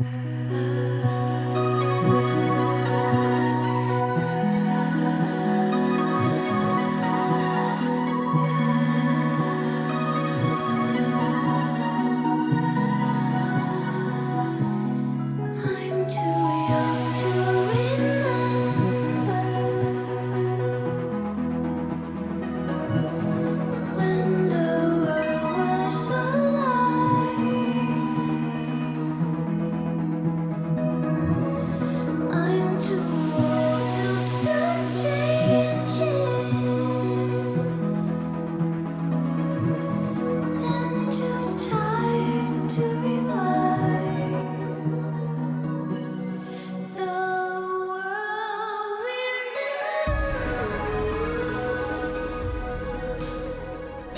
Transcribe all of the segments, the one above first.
Uh...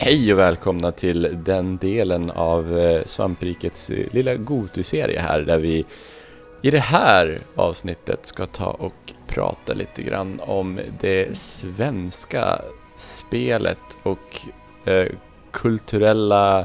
Hej och välkomna till den delen av eh, Svamprikets eh, lilla Gotu-serie här där vi i det här avsnittet ska ta och prata lite grann om det svenska spelet och eh, kulturella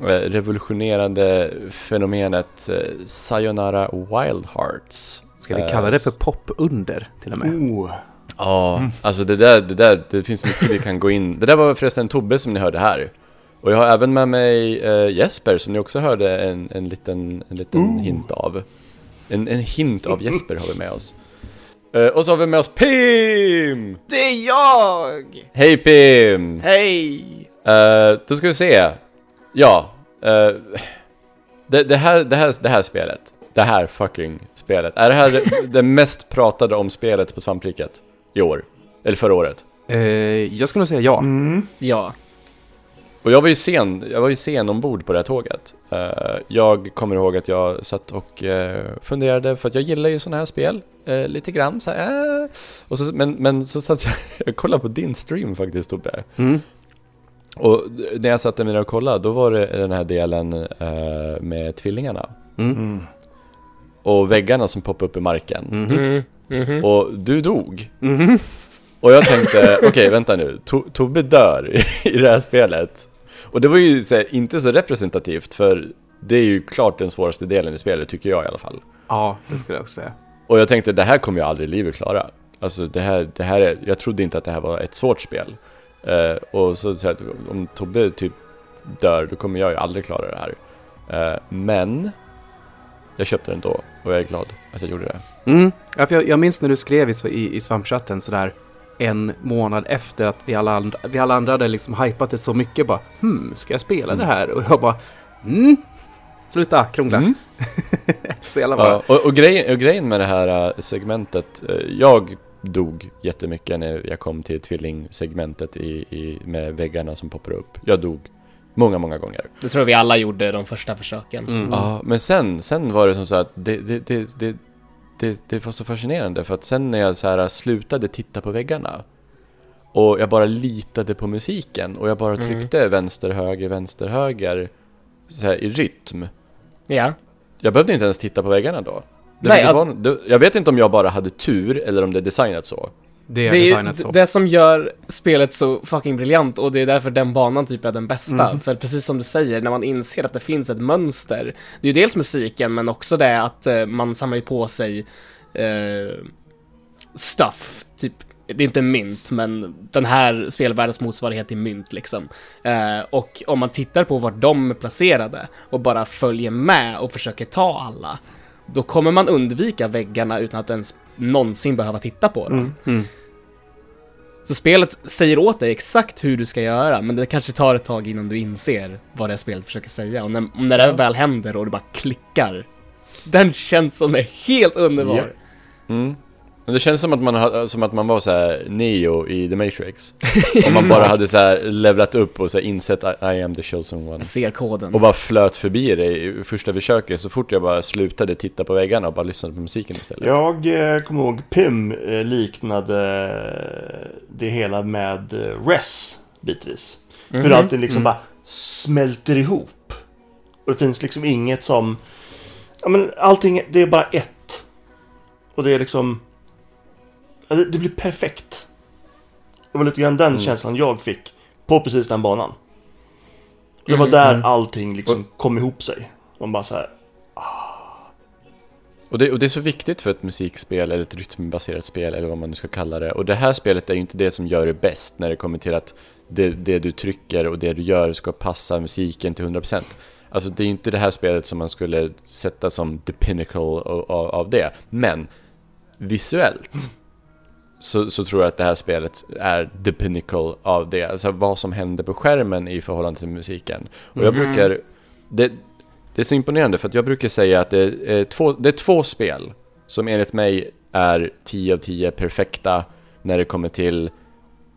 eh, revolutionerande fenomenet Sayonara Wild Hearts. Ska vi kalla det för popunder till och med? Oh. Ja, alltså det där, det där, det finns mycket vi kan gå in. Det där var förresten Tobbe som ni hörde här. Och jag har även med mig eh, Jesper som ni också hörde en, en liten, en liten hint av. En, en hint av Jesper har vi med oss. Eh, och så har vi med oss Pim! Det är jag! Hej Pim! Hej! Uh, då ska vi se. Ja. eh, det, det, här, det, här, det här spelet. Det här fucking spelet. Är det här det, det mest pratade om spelet på Svampriket? I år? Eller förra året? Eh, jag skulle nog säga ja. Mm. Ja. Och jag var ju sen, jag var ju sen ombord på det här tåget. Eh, jag kommer ihåg att jag satt och eh, funderade, för att jag gillar ju sådana här spel. eh, lite grann så här, och så, men, men så satt jag, jag kollade på din stream faktiskt Tobbe. Mm. Och när jag satte mig ner och kollade, då var det den här delen eh, med tvillingarna. Mm. Mm. Och väggarna som poppade upp i marken. Mhm. Mm. Mhm. Och du dog. Mhm. Och jag tänkte, okej vänta nu, to Tobbe dör i, det här spelet. Och det var ju så här, inte så representativt, för det är ju klart den svåraste delen i spelet, tycker jag i alla fall. Ja, det skulle jag också säga. Och jag tänkte, det här kommer jag aldrig i livet klara. Alltså det här, det här är, jag trodde inte att det här var ett svårt spel. Eh, och så, så att om Tobbe typ dör, då kommer jag ju aldrig klara det här. Eh, men, jag köpte den då, och jag är glad att jag gjorde det. Mm. Ja, för jag, jag minns när du skrev i, i, i svampchatten sådär en månad efter att vi alla andra, vi alla andra hade liksom hypat det så mycket bara hmm, ska jag spela det här? Och jag bara mm, sluta krångla. Mm. spela bara. Ja, och, och, grejen, och grejen med det här äh, segmentet, äh, jag dog jättemycket när jag kom till tvillingsegmentet i, i, med väggarna som poppar upp. Jag dog många, många gånger. Det tror vi alla gjorde de första försöken. Mm. Ja, men sen, sen var det som så att det, det, det, det, det, det var så fascinerande för att sen när jag så här slutade titta på väggarna och jag bara litade på musiken och jag bara Mm. tryckte vänster, höger, vänster, höger så här i rytm. Ja. Jag behövde inte ens titta på väggarna då. Det, Nej, det alltså- var, det, jag vet inte om jag bara hade tur eller om det är designat så. Det är Det är designat så. det som gör spelet så fucking briljant och det är därför den banan typ är den bästa. För precis som du säger, när man inser att det finns ett mönster. Det är ju dels musiken men också det att eh, man samlar ju på sig eh, stuff. Typ, det är inte mynt men den här spelvärldens motsvarighet till mynt liksom. Eh, och om man tittar på vart de är placerade och bara följer med och försöker ta alla. Då kommer man undvika väggarna utan att ens någonsin behöva titta på dem. Mm. Mm. Så spelet säger åt dig exakt hur du ska göra, men det kanske tar ett tag innan du inser vad det här spelet försöker säga. Och när, när det väl händer och det bara klickar, den känslan är helt underbar. Mm. Men det känns som att man, som att man var så här Neo i The Matrix. Om man bara hade så här levlat upp och så här insett I, I am the chosen one. Jag ser koden. Och bara flöt förbi det i första försöket så fort jag bara slutade titta på väggarna och bara lyssnade på musiken istället. Jag eh, kommer ihåg Pim eh, liknade det hela med eh, Res bitvis. Hur Mhm. allting liksom Mm. bara smälter ihop. Och det finns liksom inget som... Ja men allting, det är bara ett. Och det är liksom... Det, det blir perfekt. Det var lite grann den Mm. känslan jag fick på precis den banan. Det var Mm, där mm. allting liksom kom ihop sig. Man bara så här. Ah, Och det, och det är så viktigt för ett musikspel eller ett rytmbaserat spel eller vad man nu ska kalla det. Och det här spelet är ju inte det som gör det bäst när det kommer till att det, det du trycker och det du gör ska passa musiken till 100%. Alltså det är inte det här spelet som man skulle sätta som the pinnacle av, av det. Men visuellt så, så tror jag att det här spelet är the pinnacle av det. Alltså vad som händer på skärmen i förhållande till musiken. Och jag Mhm. brukar... Det, det är så imponerande för att jag brukar säga att det är, två, det är två spel som enligt mig är 10 av 10 perfekta när det kommer till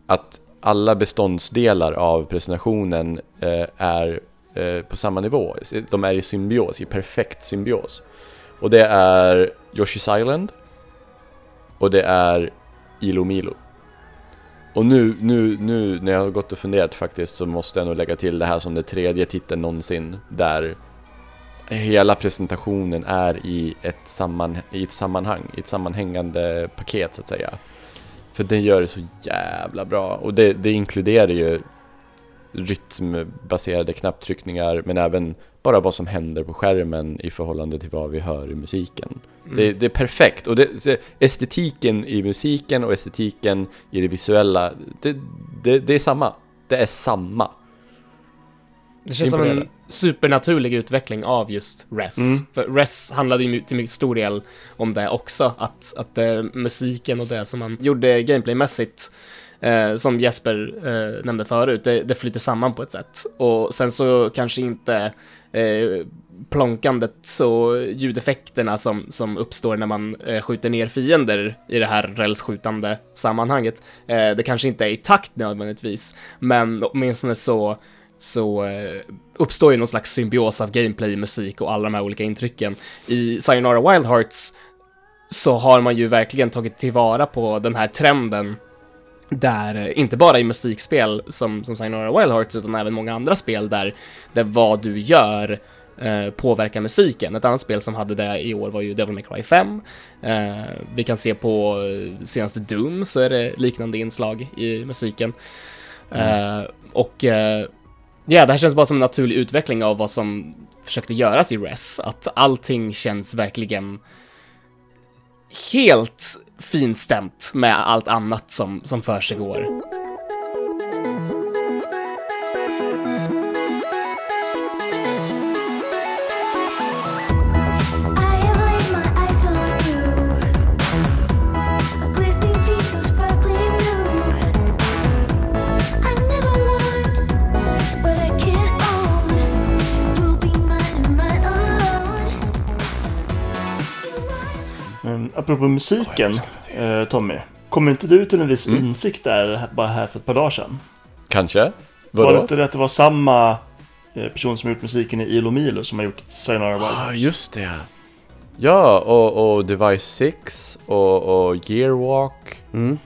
att alla beståndsdelar av presentationen eh, är eh, på samma nivå. De är i symbios, i perfekt symbios. Och det är Yoshi's Island och det är Ilo Milo. Och nu, nu, nu när jag har gått och funderat faktiskt så måste jag nog lägga till det här som det tredje titeln någonsin där hela presentationen är i ett, samman, i ett sammanhang, i ett sammanhängande paket så att säga. För den gör det så jävla bra och det, det inkluderar ju rytmbaserade knapptryckningar men även bara vad som händer på skärmen i förhållande till vad vi hör i musiken. Mm. Det, det är perfekt och det, estetiken i musiken och estetiken i det visuella, det, det, det är samma. Det är samma. Det känns som en supernaturlig utveckling av just Res. Mm. För Res handlade ju till mycket stor del om det också, att, att eh, musiken och det som man gjorde gameplaymässigt, eh, som Jesper eh, nämnde förut, det, det flyter samman på ett sätt. Och sen så kanske inte eh, plonkandet och ljudeffekterna som, som uppstår när man eh, skjuter ner fiender i det här rälsskjutande sammanhanget, eh, det kanske inte är i takt nödvändigtvis, men åtminstone så så eh, uppstår ju någon slags symbios av gameplay, musik och alla de här olika intrycken. I Sayonara Wild Hearts så har man ju verkligen tagit tillvara på den här trenden där, eh, inte bara i musikspel som, som Sayonara Wild Hearts, utan även många andra spel där, där vad du gör eh, påverkar musiken. Ett annat spel som hade det i år var ju Devil May Cry 5. Eh, vi kan se på eh, senaste Doom så är det liknande inslag i musiken. Eh, och eh, Ja, det här känns bara som en naturlig utveckling av vad som försökte göras i Res. Att allting känns verkligen helt finstämt med allt annat som, som för sig går. Apropå musiken, eh, Tommy. Kommer inte du till en viss Mm. insikt där bara här för ett par dagar sedan? Kanske? Var det Vadå? inte det att det var samma eh, person som gjort musiken i Ilo Milo som har gjort Sayonara Wild Ah, just det. Ja, och, och Device 6 och, och Gearwalk. Mm.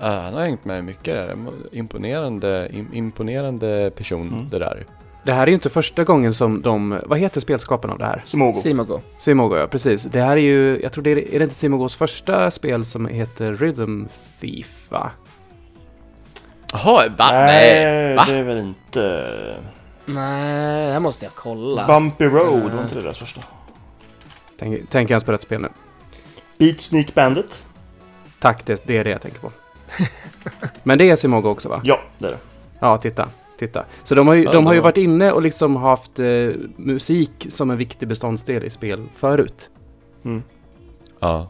Ah, han har hängt med mycket där. Imponerande, im, imponerande person Mm. det där. Det här är ju inte första gången som de... Vad heter spelskaparna av det här? Simogo. Simogo. Simogo, ja precis. Det här är ju... Jag tror det är... Är det inte Simogos första spel som heter Rhythm Thief, va? Jaha, va? Nej, Nej, va? det är väl inte... Nej, det här måste jag kolla. Bumpy Road, Eh. var inte det deras första? Tänk, tänker jag på rätt spel nu. Beat Sneak Bandit? Tack, det, det är det jag tänker på. Men det är Simogo också, va? Ja, det är det. Ja, titta. Titta. Så de har ju, Ja, de har ju varit inne och liksom haft eh, musik som en viktig beståndsdel i spel förut. Mm. Ja.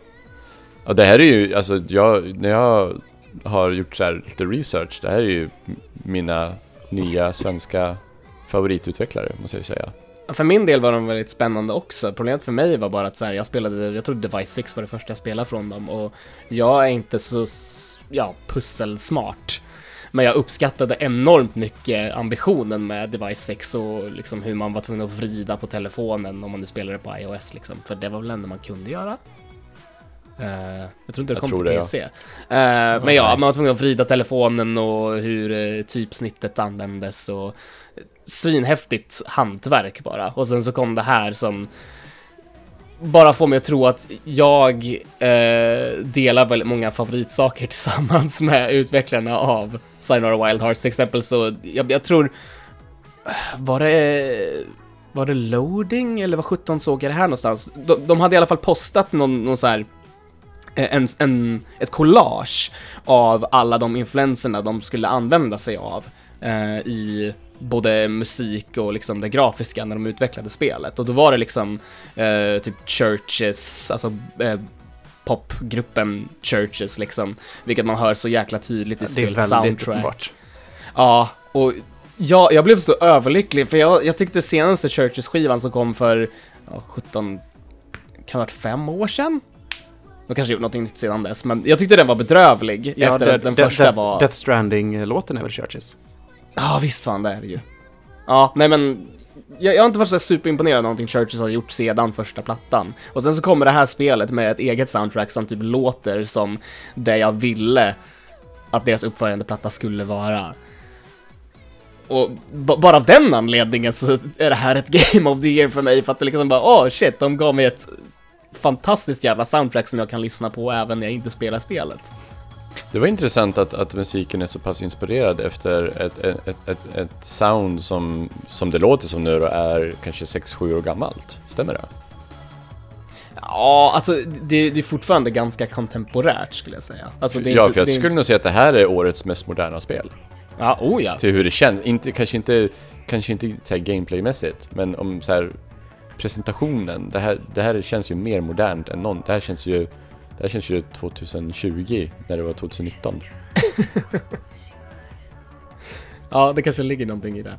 ja. det här är ju, alltså jag, när jag har gjort så här lite research, det här är ju mina nya svenska favoritutvecklare, måste jag säga. För min del var de väldigt spännande också. Problemet för mig var bara att så här, jag spelade, jag tror Device 6 var det första jag spelade från dem och jag är inte så, ja, pusselsmart. Men jag uppskattade enormt mycket ambitionen med Device 6 och liksom hur man var tvungen att vrida på telefonen om man nu spelade på iOS liksom. För det var väl det enda man kunde göra. Eh, jag tror inte det kom till det, ja. PC. Eh, men ja, nej. man var tvungen att vrida telefonen och hur uh, typsnittet användes och svinhäftigt hantverk bara. Och sen så kom det här som bara får mig att tro att jag eh, delar väldigt många favoritsaker tillsammans med utvecklarna av Sayonara Wild Hearts. Till exempel så, jag, jag tror, var det var det loading eller vad 17 såg jag det här någonstans? De, de hade i alla fall postat någon, någon så här eh, en, en, ett collage av alla de influenserna de skulle använda sig av eh, i både musik och liksom det grafiska när de utvecklade spelet. Och då var det liksom eh, typ Churches, alltså eh, popgruppen Churches liksom, vilket man hör så jäkla tydligt i spelets soundtrack. uppenbart. Ja, och jag, jag blev så överlycklig för jag, jag tyckte senaste Churches-skivan som kom för ja, 17, kan det ha varit fem år sedan? De kanske gjort någonting nytt sedan dess, men jag tyckte den var bedrövlig efter det- att den det- första Death, var... Death Stranding-låten är väl Churches? Ja, visst fan, det är det ju. Ja, nej men jag, jag har inte varit så superimponerad av någonting Churches har gjort sedan första plattan. Och sen så kommer det här spelet med ett eget soundtrack som typ låter som det jag ville att deras uppföljande platta skulle vara. Och bara av den anledningen så är det här ett Game of the Year för mig, för att det liksom bara, åh oh, shit, de gav mig ett fantastiskt jävla soundtrack som jag kan lyssna på även när jag inte spelar spelet. Det var intressant att, att musiken är så pass inspirerad efter ett, ett, ett, ett, sound som, som det låter som nu då är kanske 6-7 år gammalt. Stämmer det? Ja, alltså det, det är fortfarande ganska kontemporärt skulle jag säga. Alltså, ja, inte- för jag det är- skulle nog säga att det här är årets mest moderna spel. Ja, oh ja. Till hur det känns. Inte, kanske inte, kanske inte så gameplaymässigt, men om så här presentationen. Det här, det här känns ju mer modernt än någon. Det här känns ju, det här känns ju 2020 när det var 2019. Ja, det kanske ligger någonting i det.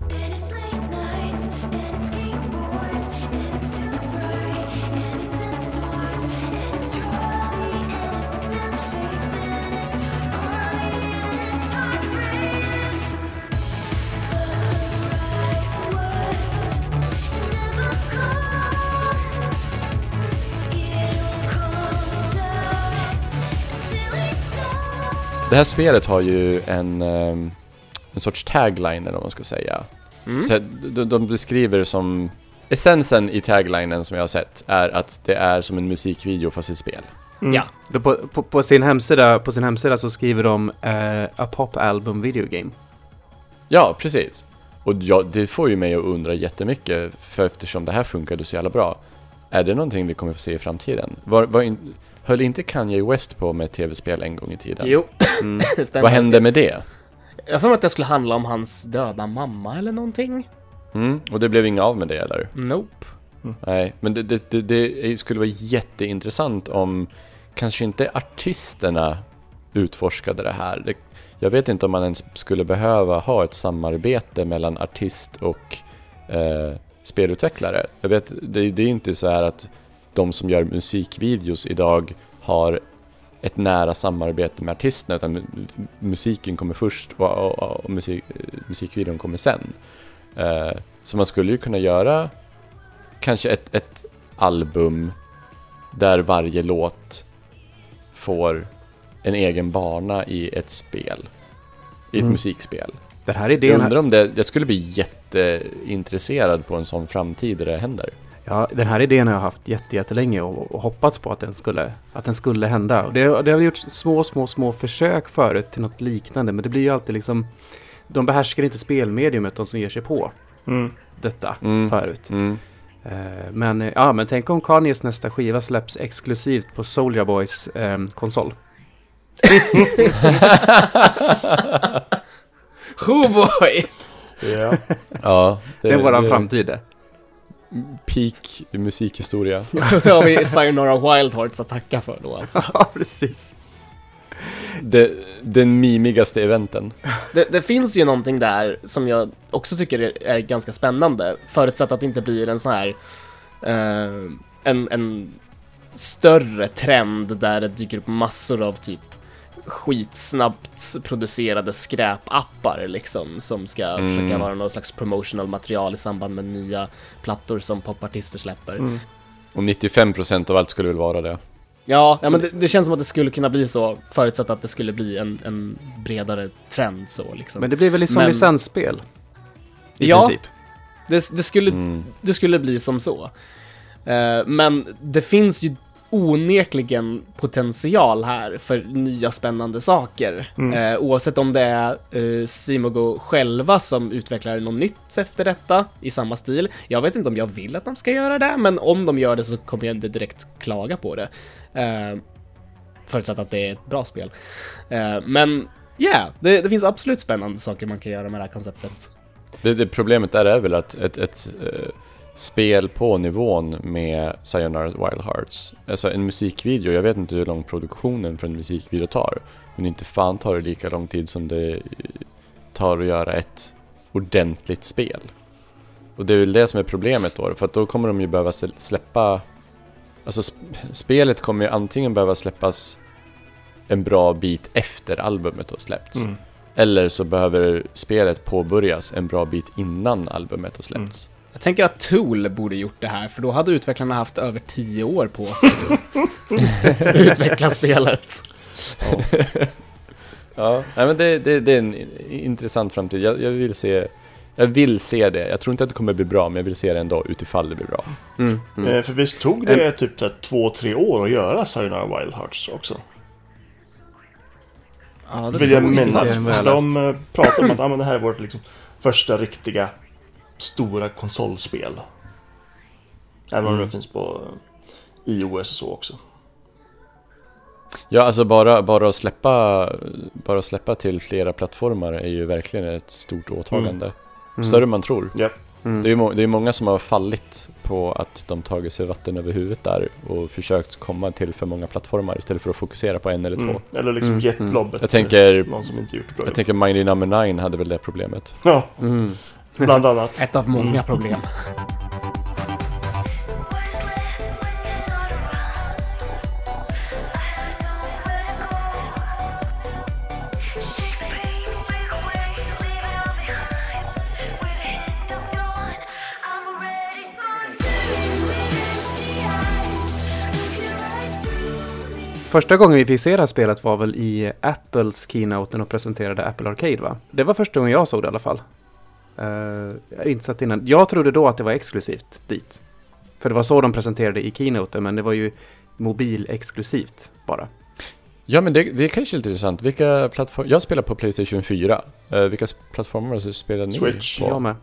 Det här spelet har ju en, ehm, en sorts tagline eller vad man ska säga. Mm. Så de, de beskriver som... Essensen i taglinen som jag har sett är att det är som en musikvideo fast ett spel. Mm. Ja. På, på, på, sin hemsida, på sin hemsida så skriver de eh, A Pop Album Video Game. Ja, precis. Och ja, det får ju mig att undra jättemycket, för eftersom det här funkade så jävla bra. Är det någonting vi kommer få se i framtiden? Var, var in, höll inte Kanye West på med tv-spel en gång i tiden? Jo, Mm. Vad hände med det? Jag för mig att det skulle handla om hans döda mamma eller någonting. Mm, och det blev inga av med det eller? Nope. Nej, men det, det, det, det skulle vara jätteintressant om kanske inte artisterna utforskade det här. Jag vet inte om man ens skulle behöva ha ett samarbete mellan artist och eh, spelutvecklare. Jag vet, det, det är inte så här att de som gör musikvideos idag har ett nära samarbete med artisterna utan mu- musiken kommer först och, och, och musik, musikvideon kommer sen. Eh, så man skulle ju kunna göra kanske ett, ett album där varje låt får en egen bana i ett spel. I ett Mm. musikspel. Den här Jag idén, undrar om det, jag skulle bli jätteintresserad på en sån framtid där det händer. Ja, den här idén har jag haft jätte, jättelänge och, och hoppats på att den skulle, att den skulle hända. Och det, det har gjorts små, små, små försök förut till något liknande, men det blir ju alltid liksom... De behärskar inte spelmediumet, de som ger sig på Mm. detta Mm. förut. Mm. Eh, men eh, ja, men tänk om Kanyes nästa skiva släpps exklusivt på Soulja Boys eh, konsol. Oh boy! Ja. Ja, Det är våran framtid Peak musikhistoria. det har vi Sayonara Wild Hearts att tacka för då alltså. Ja, precis. Det, den mimigaste eventen. Det, det finns ju någonting där som jag också tycker är, är ganska spännande, förutsatt att det inte blir en sån här eh, en, en större trend där det dyker upp massor av typ skitsnabbt producerade skräpappar liksom som ska Mm. försöka vara någon slags promotional material i samband med nya plattor som popartister släpper. Mm. Och 95% av allt skulle väl vara det. Ja, ja men det, det känns som att det skulle kunna bli så, förutsatt att det skulle bli en, en bredare trend så liksom. Men det blir väl liksom Men- licensspel? I Ja. princip. Det, det, skulle, Mm. det skulle bli som så. Eh, men det finns ju onekligen potential här för nya spännande saker. Eh, oavsett om det är eh, Simogo själva som utvecklar något nytt efter detta i samma stil. Jag vet inte om jag vill att de ska göra det, men om de gör det så kommer jag inte direkt klaga på det. Eh, förutsatt att det är ett bra spel. Eh, men ja, yeah, det, det finns absolut spännande saker man kan göra med det här konceptet. Det, det problemet där är väl att ett, ett eh, spel på nivån med Sayonara Wild Hearts, alltså en musikvideo, jag vet inte hur lång produktionen för en musikvideo tar, men inte fan tar det lika lång tid som det eh, tar att göra ett ordentligt spel. Och det är väl det som är problemet då, för att då kommer de ju behöva sl- släppa, alltså sp- spelet kommer ju antingen behöva släppas en bra bit efter albumet har släppts. Mm. Eller så behöver spelet påbörjas en bra bit innan albumet har släppts. Jag tänker att Tool borde gjort det här, för då hade utvecklarna haft över tio år på sig att utveckla spelet. Ja, nej, men det, det, det är en intressant framtid. Jag, jag, vill se, jag vill se det. Jag tror inte att det kommer bli bra, men jag vill se det ändå utifall det blir bra. Mm, mm. Eh, För visst tog det typ så här två, tre år att göra Sayonara Wild Hearts också? Ja, det Vill jag minnas. de eh, pratade om att ah, men det här är vårt liksom, första riktiga stora konsolspel. Även om Mm. det finns på iOS och så också. Ja, alltså bara, bara, att släppa, bara att släppa till flera plattformar är ju verkligen ett stort åtagande. Mm. Större än man tror. Ja. Mm. Det är det är många som har fallit på att de tagit sig vatten över huvudet där och försökt komma till för många plattformar istället för att fokusera på en eller två. Mm. Eller liksom Mm, Jetblobbet. Jag tänker, Någon som inte gjort det bra. jag tänker Mighty Number 9 hade väl det problemet. Ja, Mm. Bland annat. Ett av många problem. Första gången vi fick se det här spelet var väl i Apples keynote när de presenterade Apple Arcade va? Det var första gången jag såg det i alla fall. Uh, jag har inte sett innan. Jag trodde då att det var exklusivt dit. För det var så de presenterade i keynoten, men det var ju mobilexklusivt bara. Ja men det, det är kanske lite intressant. Vilka plattformar... Jag spelar på Playstation 4. Eh, vilka plattformar spelar ni Switch. på? Jag med.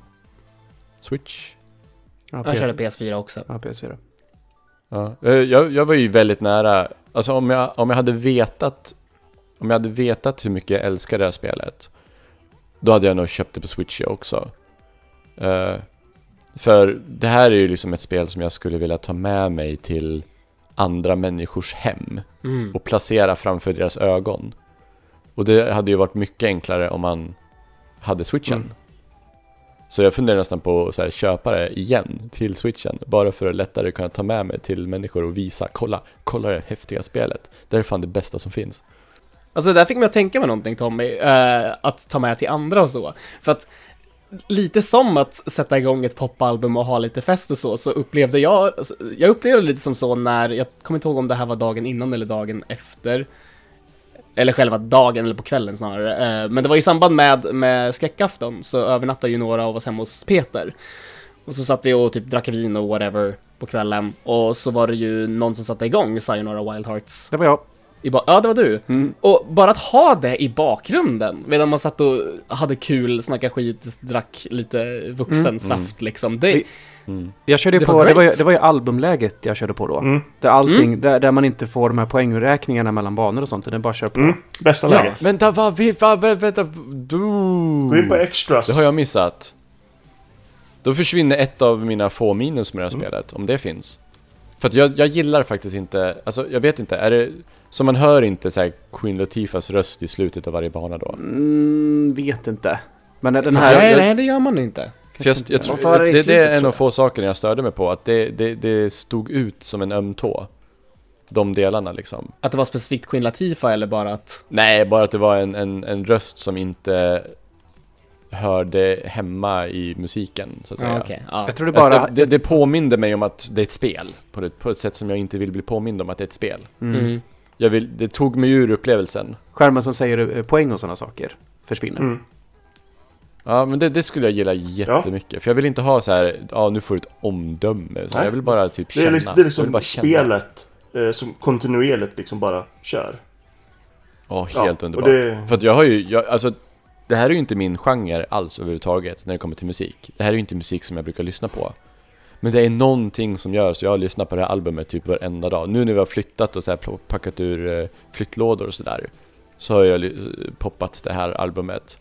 Switch? Ja, Jag körde PS4 också. Ja, PS4. Ja. Eh, Jag, jag var ju väldigt nära, alltså om jag, om jag hade vetat Om jag hade vetat hur mycket jag älskar det här spelet Då hade jag nog köpt det på Switch också. Eh, För det här är ju liksom ett spel som jag skulle vilja ta med mig till andra människors hem Mm. och placera framför deras ögon. Och det hade ju varit mycket enklare om man hade switchen. Mm. Så jag funderar nästan på att här, köpa det igen till switchen Bara för att lättare kunna ta med mig till människor och visa Kolla, kolla det häftiga spelet. Det här är fan det bästa som finns Alltså det där fick mig att tänka mig någonting Tommy, eh, att ta med till andra och så. För att lite som att sätta igång ett popalbum och ha lite fest och så, så upplevde jag, alltså, jag upplevde det lite som så när, jag kommer inte ihåg om det här var dagen innan eller dagen efter. Eller själva dagen, eller på kvällen snarare. Eh, men det var i samband med, med skräckafton, så övernattade ju några av oss hemma hos Peter. Och så satt vi och typ drack vin och whatever på kvällen. Och så var det ju någon som satte igång Sayonara Wild Hearts. Det var jag. I ba- ja, det var du. Mm. Och bara att ha det i bakgrunden medan man satt och hade kul, snackade skit, drack lite vuxensaft liksom. Det, mm. Jag körde Det på, var det var ju, det var ju albumläget jag körde på då. Mm. Där allting, där, där man inte får de här poängräkningarna mellan banor och sånt. Det är bara köra på. Mm. Bästa Ja. läget. Vänta, vad, vi, vad, vad, vänta, du Gå in på extras. Det har jag missat Då försvinner ett av mina få minus med det här Mm. spelet, om det finns För att jag, jag gillar faktiskt inte, alltså jag vet inte, är det Så man hör inte så här Queen Latifahs röst i slutet av varje bana då? Mm, vet inte. Men den här... nej, jag- nej, det gör man inte. För jag, jag tror, Varför var det det, det slutet, är en tror av få saker jag störde mig på, att det, det, det stod ut som en öm tå De delarna liksom Att det var specifikt Queen Latifah eller bara att... Nej, bara att det var en, en, en röst som inte hörde hemma i musiken, så att säga. Ja, okej. Ja. Jag tror det bara... Alltså, det, det påminde mig om att det är ett spel, på, det, på ett sätt som jag inte vill bli påmind om att det är ett spel. mm. Mm. Jag vill, det tog mig ur upplevelsen. Skärmen som säger eh, poäng och sådana saker försvinner. Mm. Ja, men det, det skulle jag gilla jättemycket. För jag vill inte ha så här, ja nu får du ett omdöme. Så Nej. jag vill bara typ Det är, känna. liksom, det är liksom bara känna. spelet eh, som kontinuerligt liksom bara kör. Ja, Ja, helt underbart. det- För att jag har ju, jag, alltså det här är ju inte min genre alls överhuvudtaget när det kommer till musik. Det här är ju inte musik som jag brukar lyssna på. Men det är någonting som gör så jag har lyssnat på det här albumet typ varenda dag. Nu när vi har flyttat och så här packat ur eh, flyttlådor och sådär. Så har jag ly- poppat det här albumet.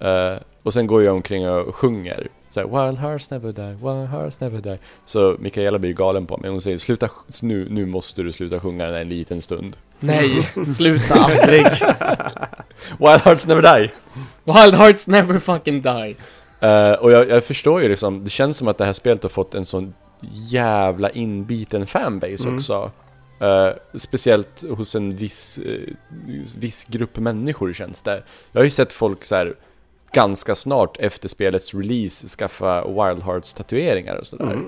Eh, och sen går jag omkring och sjunger. Så här, Wild hearts never die, wild hearts never die. Så Mikaela blir galen på mig. Hon säger sluta, nu, nu måste du sluta sjunga den här en liten stund. Nej, sluta aldrig. Wild hearts never die! Wild Hearts never fucking die. Eh, och jag, jag förstår ju liksom, det känns som att det här spelet har fått en sån jävla inbiten fanbase Mm. också. Eh, speciellt hos en viss, eh, viss grupp människor känns det. Jag har ju sett folk så här ganska snart efter spelets release skaffa Wild Hearts tatueringar och sådär. Mm.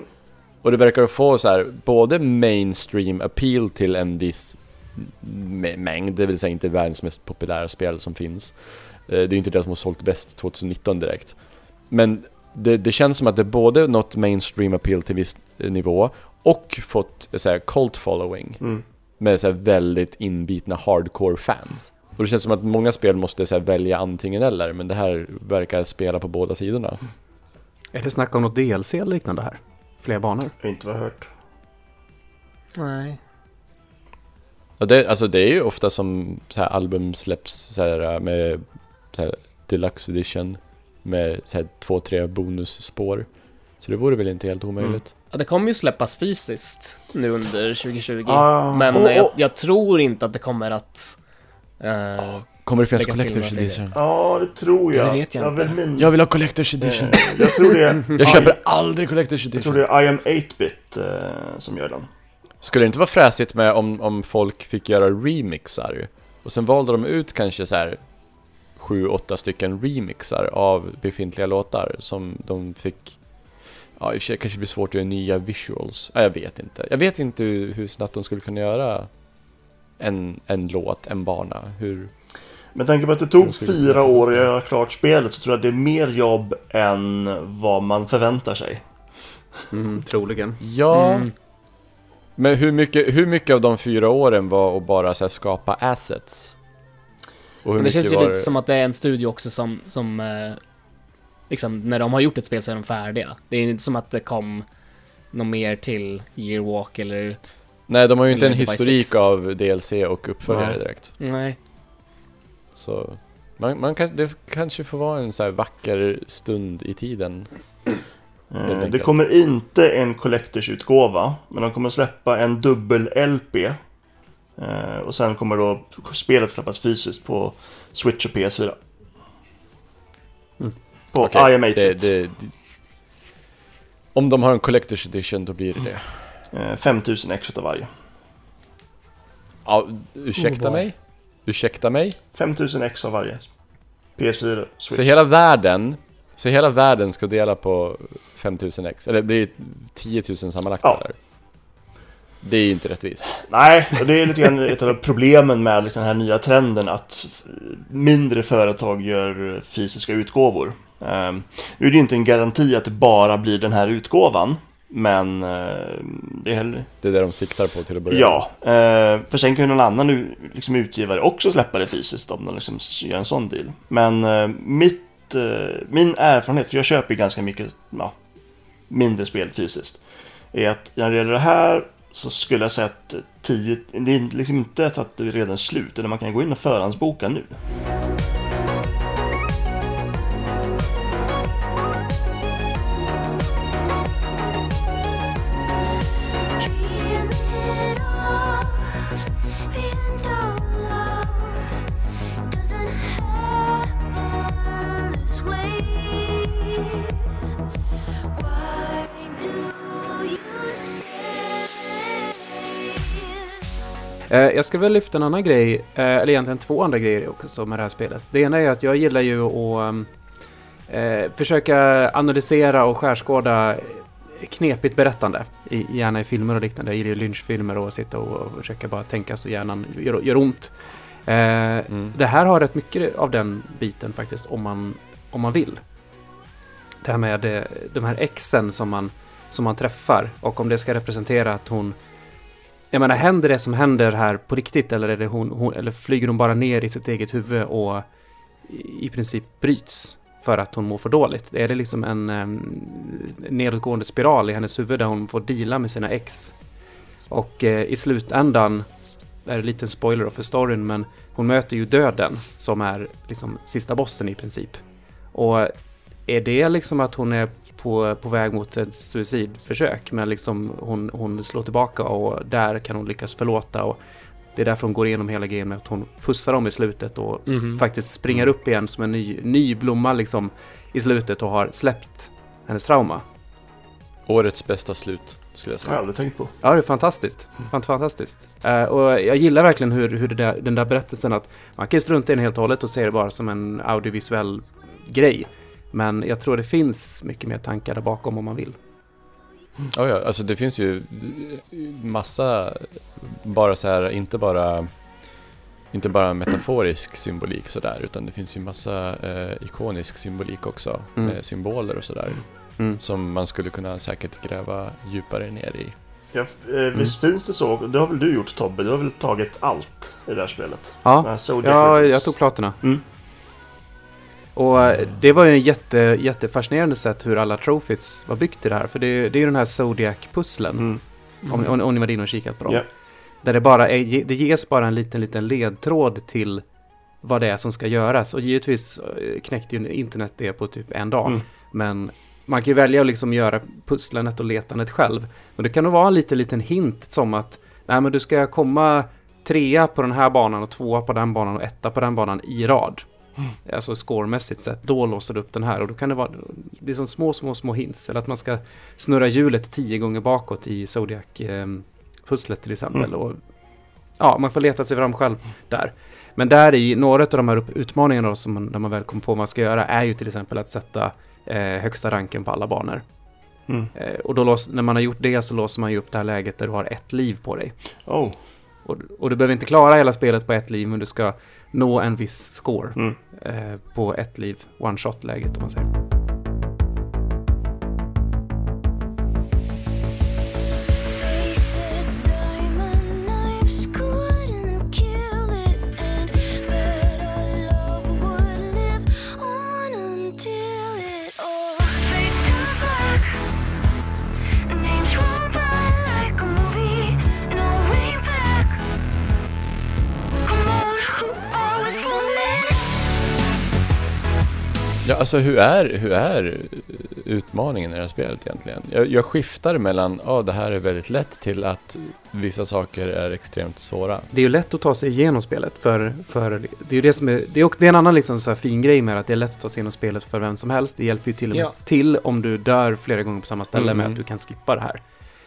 Och det verkar få så här både mainstream appeal till en viss mä- mängd, det vill säga inte världens mest populära spel som finns. Det är ju inte det som har sålt bäst 2019 direkt. Men det, det känns som att det både nått mainstream appeal till viss eh, nivå och fått eh, så här, cult following Mm. med så här, väldigt inbitna hardcore fans. Och det känns som att många spel måste så här, välja antingen eller, men det här verkar spela på båda sidorna. Är det snack om något DLC eller liknande här? Fler banor? Jag har inte vad jag hört. Nej. Och det, alltså det är ju ofta som så här album släpps så här, med så här, deluxe edition med så här, två, tre bonusspår. Så det vore väl inte helt omöjligt. Ja, det kommer ju släppas fysiskt nu under 2020. Ah. men Och- eh, jag, jag tror inte att det kommer att... eh, Kommer det finnas Collector's Edition? Ja, det tror jag. Det vet jag vill inte. min... Jag vill ha Collector's Edition! Eh, jag tror det är... Jag köper aldrig Collector's Jag tror Edition. det är I am 8-bit eh, som gör den. Skulle det inte vara fräsigt med om, om folk fick göra remixar? Och sen valde de ut kanske så här sju, åtta stycken remixar av befintliga låtar som de fick Ja, i och för sig kanske det blir svårt att göra nya visuals. Ja, jag vet inte. Jag vet inte hur, hur snabbt de skulle kunna göra en, en låt, en bana. Hur... Men tänk på att det tog fyra år att göra klart spelet så tror jag det är mer jobb än vad man förväntar sig. Mm, troligen. Ja, Mm. men hur mycket, hur mycket av de fyra åren var att bara så här, skapa assets? Och hur Men det känns ju lite som att det är en studio också som, som eh, liksom, när de har gjort ett spel så är de färdiga. Det är inte som att det kom något mer till Yearwalk eller... Nej, de har ju inte en historik av DLC och uppföljare Nej. direkt. Nej. Så man, man kan, det kanske får vara en så här vacker stund i tiden. Helt Det kommer inte en Collectors-utgåva, men de kommer släppa en dubbel-LP. Eh, Och sen kommer då spelet släppas fysiskt på Switch och PS4. Mm. På Okej, I am det, 8-bit. det, det, om de har en Collector's Edition då blir det det. Eh, 5000 ex utav varje. Ja, ursäkta Oh mig? Ursäkta mig? 5000 ex av varje. PS4, Switch. Så hela världen, så hela världen ska dela på 5000x? Eller blir det 10 000 sammanlagt Ja. eller? Det är inte rättvist. Nej, och det är lite grann ett av problemen med liksom den här nya trenden att mindre företag gör fysiska utgåvor. Ehm, nu är det inte en garanti att det bara blir den här utgåvan, men eh, det är heller... Det är det de siktar på till att börja Ja, eh, för sen kan ju någon annan liksom, utgivare också släppa det fysiskt om de liksom gör en sån deal. Men eh, mitt, min erfarenhet, för jag köper ju ganska mycket ja, mindre spel fysiskt, är att när det gäller det här så skulle jag säga att 10, det är liksom inte så att det är redan slut, utan man kan gå in och förhandsboka nu. Jag skulle väl lyfta en annan grej, eh, eller egentligen två andra grejer också med det här spelet. Det ena är att jag gillar ju att um, eh, försöka analysera och skärskåda knepigt berättande, i, gärna i filmer och liknande. Jag gillar ju lynchfilmer och sitta och, och försöka bara tänka så hjärnan gör, gör ont. Eh, Mm. Det här har rätt mycket av den biten faktiskt, om man, om man vill. Det här med eh, de här exen som man, som man träffar och om det ska representera att hon jag menar, händer det som händer här på riktigt eller, är det hon, hon, eller flyger hon bara ner i sitt eget huvud och i, princip bryts för att hon mår för dåligt? Är det liksom en um, nedåtgående spiral i hennes huvud där hon får deala med sina ex? Och eh, i slutändan, är det en liten spoiler då för storyn, men hon möter ju döden som är liksom sista bossen i princip. Och är det liksom att hon är på, på väg mot ett suicidförsök men liksom hon, hon slår tillbaka och där kan hon lyckas förlåta och det är därför hon går igenom hela grejen med att hon pussar dem i slutet och Mhm. faktiskt springer upp igen som en ny, ny blomma liksom i slutet och har släppt hennes trauma. Årets bästa slut, skulle jag Det har jag säga. aldrig tänkt på. Ja, det är fantastiskt. Fant- Fantastiskt. Eh, och jag gillar verkligen hur, hur det där, den där berättelsen att man kan ju strunta i den helt och hållet och se det bara som en audiovisuell grej. Men jag tror det finns mycket mer tankar där bakom om man vill. Ja, ja, alltså det finns ju massa, bara så här, inte bara inte bara metaforisk symbolik sådär, utan det finns ju massa eh, ikonisk symbolik också, Mm. med symboler och sådär, Mm. som man skulle kunna säkert gräva djupare ner i. Ja, eh, visst finns det så? Det har väl du gjort Tobbe? Du har väl tagit allt i det här spelet? Ja, ja jag tog platerna. Mm. Och eh, det var ju en jätte, jättefascinerande sätt hur alla trophies var byggt i det här. För det, det är ju den här Zodiac-pusslen. Mm. Om, om, om ni var inne och kikat på dem. Ja. Där det bara är, det ges bara en liten, liten ledtråd till vad det är som ska göras. Och givetvis eh, knäckte ju internet det på typ en dag. Mm. Men man kan ju välja att liksom göra pusslandet och letandet själv. Men det kan nog vara en liten, liten hint som att nej men du ska komma trea på den här banan och tvåa på den banan och etta på den banan i rad. Alltså scoremässigt sett, då låser du upp den här och då kan det vara det är som små, små, små hints. Eller att man ska snurra hjulet tio gånger bakåt i Zodiac-pusslet till exempel. Mm. Och, ja, man får leta sig fram själv där. Men där i några av de här utmaningarna då, som man, man väl kommer på vad man ska göra är ju till exempel att sätta eh, högsta ranken på alla banor. Mm. Eh, och då lås, när man har gjort det så låser man ju upp det här läget där du har ett liv på dig. Oh. Och, och du behöver inte klara hela spelet på ett liv, men du ska nå en viss score Mm. eh, på ett liv, one shot-läget om man säger. Ja, alltså hur är, hur är utmaningen i det här spelet egentligen? Jag, jag skiftar mellan, ja det här är väldigt lätt till att vissa saker är extremt svåra. Det är ju lätt att ta sig igenom spelet, för, för det är ju det som är, det är, också, det är en annan liksom så här fin grej med att det är lätt att ta sig igenom spelet för vem som helst. Det hjälper ju till och med Ja. till om du dör flera gånger på samma ställe med Mm. att du kan skippa det här.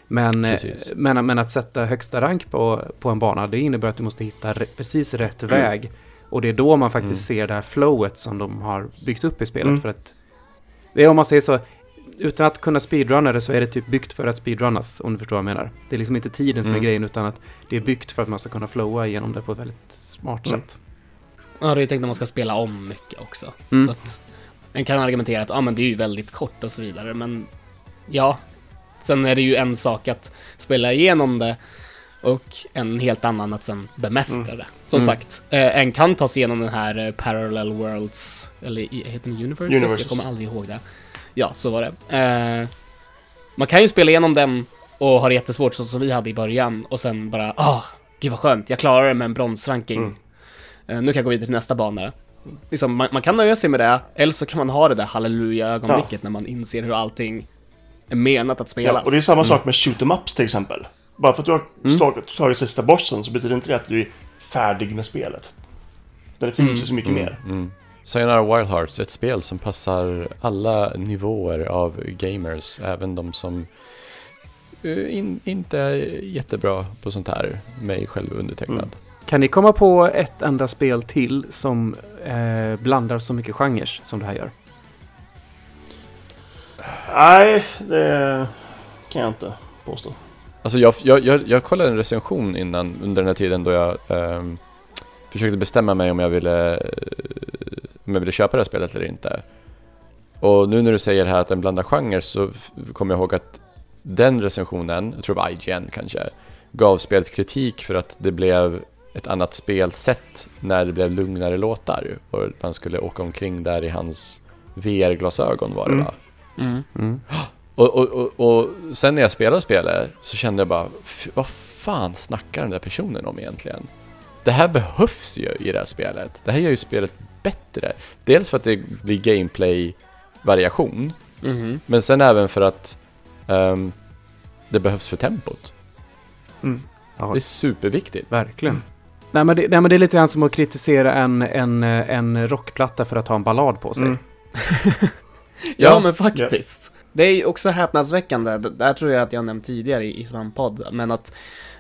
Men, eh, men, men att sätta högsta rank på, på en bana, det innebär att du måste hitta re, precis rätt väg. Och det är då man faktiskt ser det här flowet som de har byggt upp i spelet. Mm. För att, det är om man säger så, utan att kunna speedrunna det så är det typ byggt för att speedrunnas, om du förstår vad jag menar. Det är liksom inte tiden som Mm. är grejen, utan att det är byggt för att man ska kunna flowa igenom det på ett väldigt smart Mm. sätt. Ja, det är ju tänkt att man ska spela om mycket också. Mm. Så att man kan argumentera att ah, men det är ju väldigt kort och så vidare, men ja. Sen är det ju en sak att spela igenom det och en helt annan att sen bemästra Mm. det. Som Mm. sagt, eh, en kan ta sig igenom den här eh, Parallel Worlds, eller heter den Universes? Universes. Jag kommer aldrig ihåg det. Ja, så var det. Eh, man kan ju spela igenom den och ha det jättesvårt så som vi hade i början och sen bara ah, gud vad skönt, jag klarar det med en bronsranking. Mm. Eh, nu kan jag gå vidare till nästa bana. Liksom, man, man kan nöja sig med det, eller så kan man ha det där halleluja-ögonblicket när man inser hur allting är menat att spelas. Ja, och det är samma sak med shoot em ups till exempel. Bara för att du har Mm. slagit, slagit sista bossen så betyder inte det att du färdig med spelet. Det finns Mm. ju så mycket mer. Mm. Sayonara Wild Hearts, ett spel som passar alla nivåer av gamers, även de som eh, in, inte är jättebra på sånt här, mig själv undertecknad. Mm. Kan ni komma på ett enda spel till som eh, blandar så mycket genrer som det här gör? Nej, det kan jag inte påstå. Alltså jag, jag, jag, jag kollade en recension innan, under den här tiden då jag ehm, försökte bestämma mig om jag ville eh, om jag ville köpa det här spelet eller inte. Och nu när du säger här att den blandar genrer så kommer jag ihåg att den recensionen, jag tror det var IGN kanske, gav spelet kritik för att det blev ett annat spelsätt när det blev lugnare låtar och man skulle åka omkring där i hans VR-glasögon var det Mm. va? Mm. Mm. Och, och, och, och sen när jag spelade spelet så kände jag bara, "F- vad fan snackar den där personen om egentligen? Det här behövs ju i det här spelet. Det här gör ju spelet bättre. Dels för att det blir gameplay-variation, Mhm. men sen även för att ehm, det behövs för tempot. Mm. Det är superviktigt. verkligen. Nej men, det, nej men det är lite grann som att kritisera en, en, en rockplatta för att ha en ballad på sig. Mm. Ja, Ja. men faktiskt. Det är ju också häpnadsväckande, det här tror jag att jag nämnt tidigare i, i Svamppodd, men att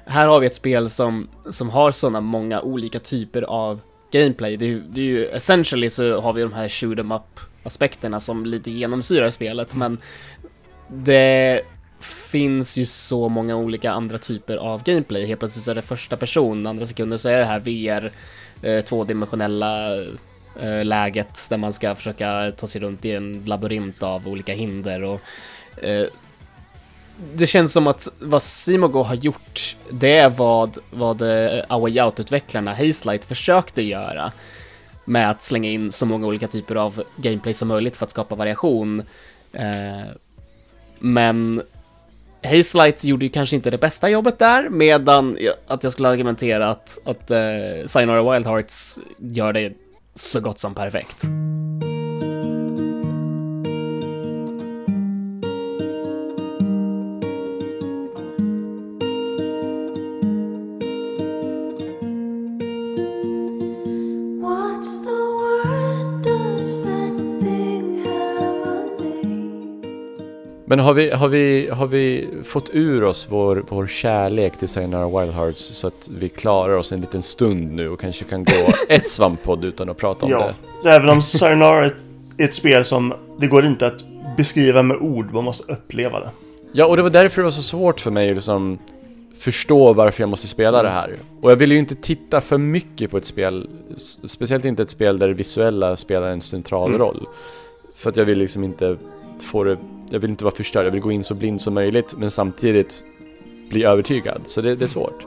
här har vi ett spel som, som har sådana många olika typer av gameplay. Det är, ju- det är ju, essentially så har vi de här shoot 'em up aspekterna som lite genomsyrar spelet, men det finns ju så många olika andra typer av gameplay. Helt plötsligt så är det första person, andra sekunder så är det här VR, eh, tvådimensionella Eh, läget där man ska försöka ta sig runt i en labyrint av olika hinder och eh, det känns som att vad Simogo har gjort, det är vad, vad eh, A Way Out-utvecklarna Hazelight försökte göra med att slänga in så många olika typer av gameplay som möjligt för att skapa variation. Eh, men Hazelight gjorde ju kanske inte det bästa jobbet där, medan jag- att jag skulle argumentera att, att eh, Sayonara Wild Hearts gör det så gott som perfekt. Men har vi, har vi, har vi fått ur oss vår, vår kärlek till Sayonara Wild Hearts så att vi klarar oss en liten stund nu och kanske kan gå ett svamppodd utan att prata om Ja, det? så även om Sayonara är ett, ett spel som det går inte att beskriva med ord, man måste uppleva det. Ja, och det var därför det var så svårt för mig att liksom förstå varför jag måste spela det här. Och jag ville ju inte titta för mycket på ett spel, speciellt inte ett spel där det visuella spelar en central Mm. roll. För att jag vill liksom inte få det, jag vill inte vara förstörd, jag vill gå in så blind som möjligt men samtidigt bli övertygad. Så det, det är svårt.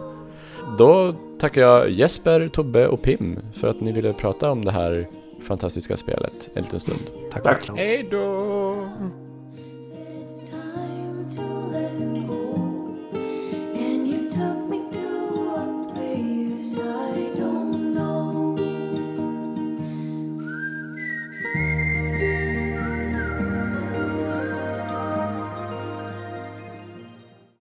Då tackar jag Jesper, Tobbe och Pim för att ni ville prata om det här fantastiska spelet en liten stund. Tack. Tack. Hej då!